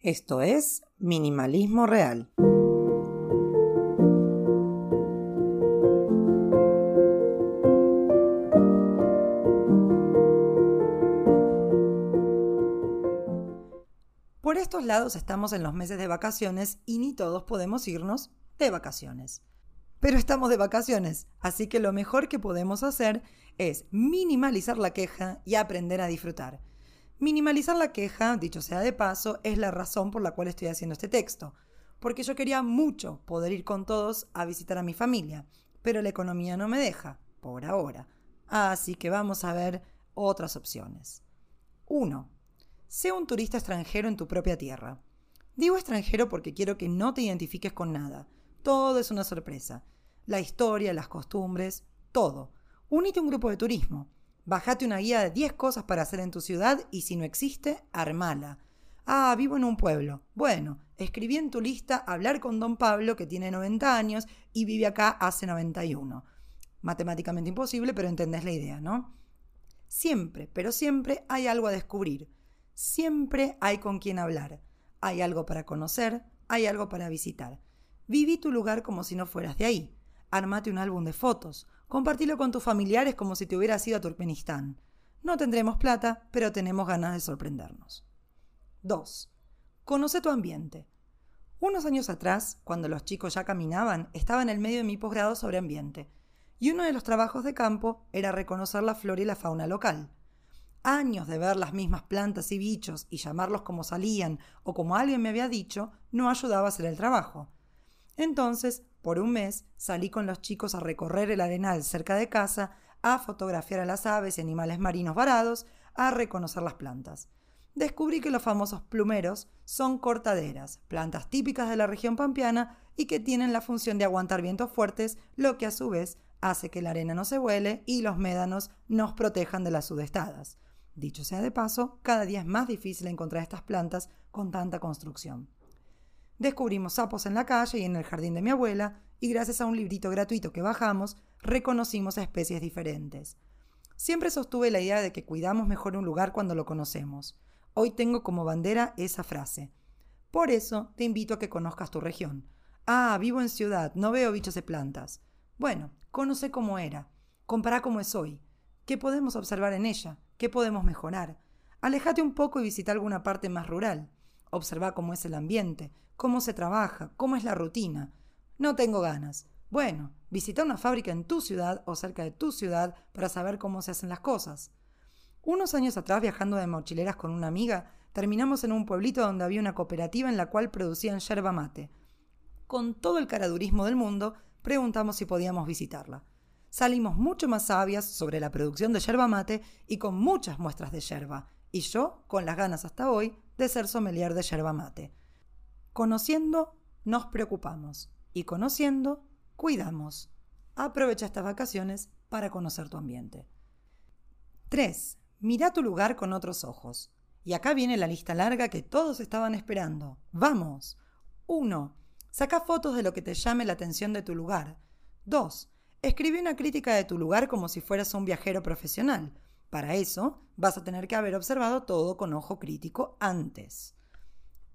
Esto es Minimalismo Real. Por estos lados estamos en los meses de vacaciones y ni todos podemos irnos de vacaciones. Pero estamos de vacaciones, así que lo mejor que podemos hacer es minimalizar la queja y aprender a disfrutar. Minimalizar la queja, dicho sea de paso, es la razón por la cual estoy haciendo este texto, porque yo quería mucho poder ir con todos a visitar a mi familia, pero la economía no me deja, por ahora. Así que vamos a ver otras opciones. 1. Sé un turista extranjero en tu propia tierra. Digo extranjero porque quiero que no te identifiques con nada. Todo es una sorpresa. La historia, las costumbres, todo. Unite a un grupo de turismo. Bájate una guía de 10 cosas para hacer en tu ciudad y si no existe, armala. Ah, vivo en un pueblo. Bueno, escribí en tu lista hablar con don Pablo, que tiene 90 años y vive acá hace 91. Matemáticamente imposible, pero entendés la idea, ¿no? Siempre, pero siempre hay algo a descubrir. Siempre hay con quien hablar. Hay algo para conocer, hay algo para visitar. Viví tu lugar como si no fueras de ahí. Armate un álbum de fotos. Compartilo con tus familiares como si te hubieras ido a Turkmenistán. No tendremos plata, pero tenemos ganas de sorprendernos. 2. Conoce tu ambiente. Unos años atrás, cuando los chicos ya caminaban, estaba en el medio de mi posgrado sobre ambiente, y uno de los trabajos de campo era reconocer la flora y la fauna local. Años de ver las mismas plantas y bichos y llamarlos como salían o como alguien me había dicho no ayudaba a hacer el trabajo. Entonces por un mes salí con los chicos a recorrer el arenal cerca de casa, a fotografiar a las aves y animales marinos varados, a reconocer las plantas. Descubrí que los famosos plumeros son cortaderas, plantas típicas de la región pampeana y que tienen la función de aguantar vientos fuertes, lo que a su vez hace que la arena no se vuele y los médanos nos protejan de las sudestadas. Dicho sea de paso, cada día es más difícil encontrar estas plantas con tanta construcción. Descubrimos sapos en la calle y en el jardín de mi abuela, y gracias a un librito gratuito que bajamos, reconocimos especies diferentes. Siempre sostuve la idea de que cuidamos mejor un lugar cuando lo conocemos. Hoy tengo como bandera esa frase. Por eso te invito a que conozcas tu región. Ah, vivo en ciudad, no veo bichos de plantas. Bueno, conoce cómo era. Compara cómo es hoy. ¿Qué podemos observar en ella? ¿Qué podemos mejorar? Alejate un poco y visita alguna parte más rural. Observa cómo es el ambiente, cómo se trabaja, cómo es la rutina. No tengo ganas. Bueno, visita una fábrica en tu ciudad o cerca de tu ciudad para saber cómo se hacen las cosas. Unos años atrás, viajando de mochileras con una amiga, terminamos en un pueblito donde había una cooperativa en la cual producían yerba mate. Con todo el caradurismo del mundo, preguntamos si podíamos visitarla. Salimos mucho más sabias sobre la producción de yerba mate y con muchas muestras de yerba, y yo con las ganas hasta hoy de ser sommelier de yerba mate. Conociendo, nos preocupamos y conociendo, cuidamos. Aprovecha estas vacaciones para conocer tu ambiente. 3. Mira tu lugar con otros ojos. Y acá viene la lista larga que todos estaban esperando. ¡Vamos! 1. Saca fotos de lo que te llame la atención de tu lugar. 2. Escribe una crítica de tu lugar como si fueras un viajero profesional. Para eso, vas a tener que haber observado todo con ojo crítico antes.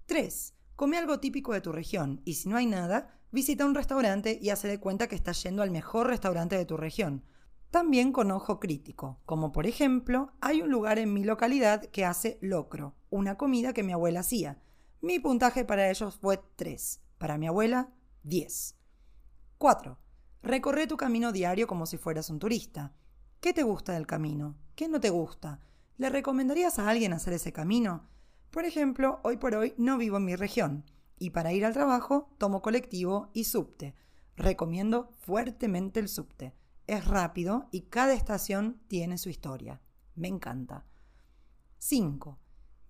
3. Come algo típico de tu región y si no hay nada, visita un restaurante y hace de cuenta que estás yendo al mejor restaurante de tu región. También con ojo crítico, como por ejemplo, hay un lugar en mi localidad que hace locro, una comida que mi abuela hacía. Mi puntaje para ellos fue 3, para mi abuela 10. 4. Recorre tu camino diario como si fueras un turista. ¿Qué te gusta del camino? ¿Qué no te gusta? ¿Le recomendarías a alguien hacer ese camino? Por ejemplo, hoy por hoy no vivo en mi región y para ir al trabajo tomo colectivo y subte. Recomiendo fuertemente el subte. Es rápido y cada estación tiene su historia. Me encanta. 5.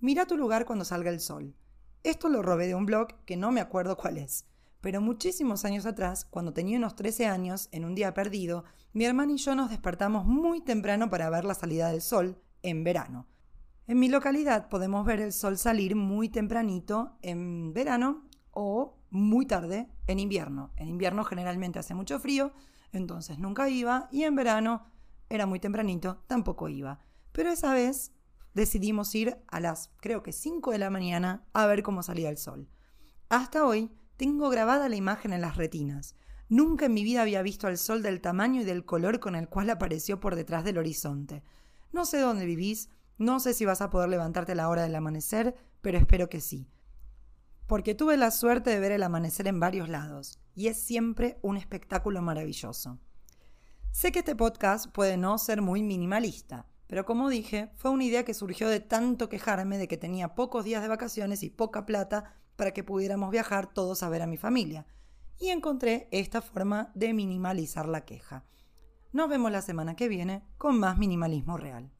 Mira tu lugar cuando salga el sol. Esto lo robé de un blog que no me acuerdo cuál es. Pero muchísimos años atrás, cuando tenía unos 13 años, en un día perdido, mi hermano y yo nos despertamos muy temprano para ver la salida del sol en verano. En mi localidad podemos ver el sol salir muy tempranito en verano o muy tarde en invierno. En invierno generalmente hace mucho frío, entonces nunca iba, y en verano era muy tempranito, tampoco iba. Pero esa vez decidimos ir a las, creo que 5 de la mañana, a ver cómo salía el sol. Hasta hoy tengo grabada la imagen en las retinas. Nunca en mi vida había visto al sol del tamaño y del color con el cual apareció por detrás del horizonte. No sé dónde vivís, no sé si vas a poder levantarte a la hora del amanecer, pero espero que sí. Porque tuve la suerte de ver el amanecer en varios lados, y es siempre un espectáculo maravilloso. Sé que este podcast puede no ser muy minimalista, pero como dije, fue una idea que surgió de tanto quejarme de que tenía pocos días de vacaciones y poca plata para que pudiéramos viajar todos a ver a mi familia. Y encontré esta forma de minimalizar la queja. Nos vemos la semana que viene con más minimalismo real.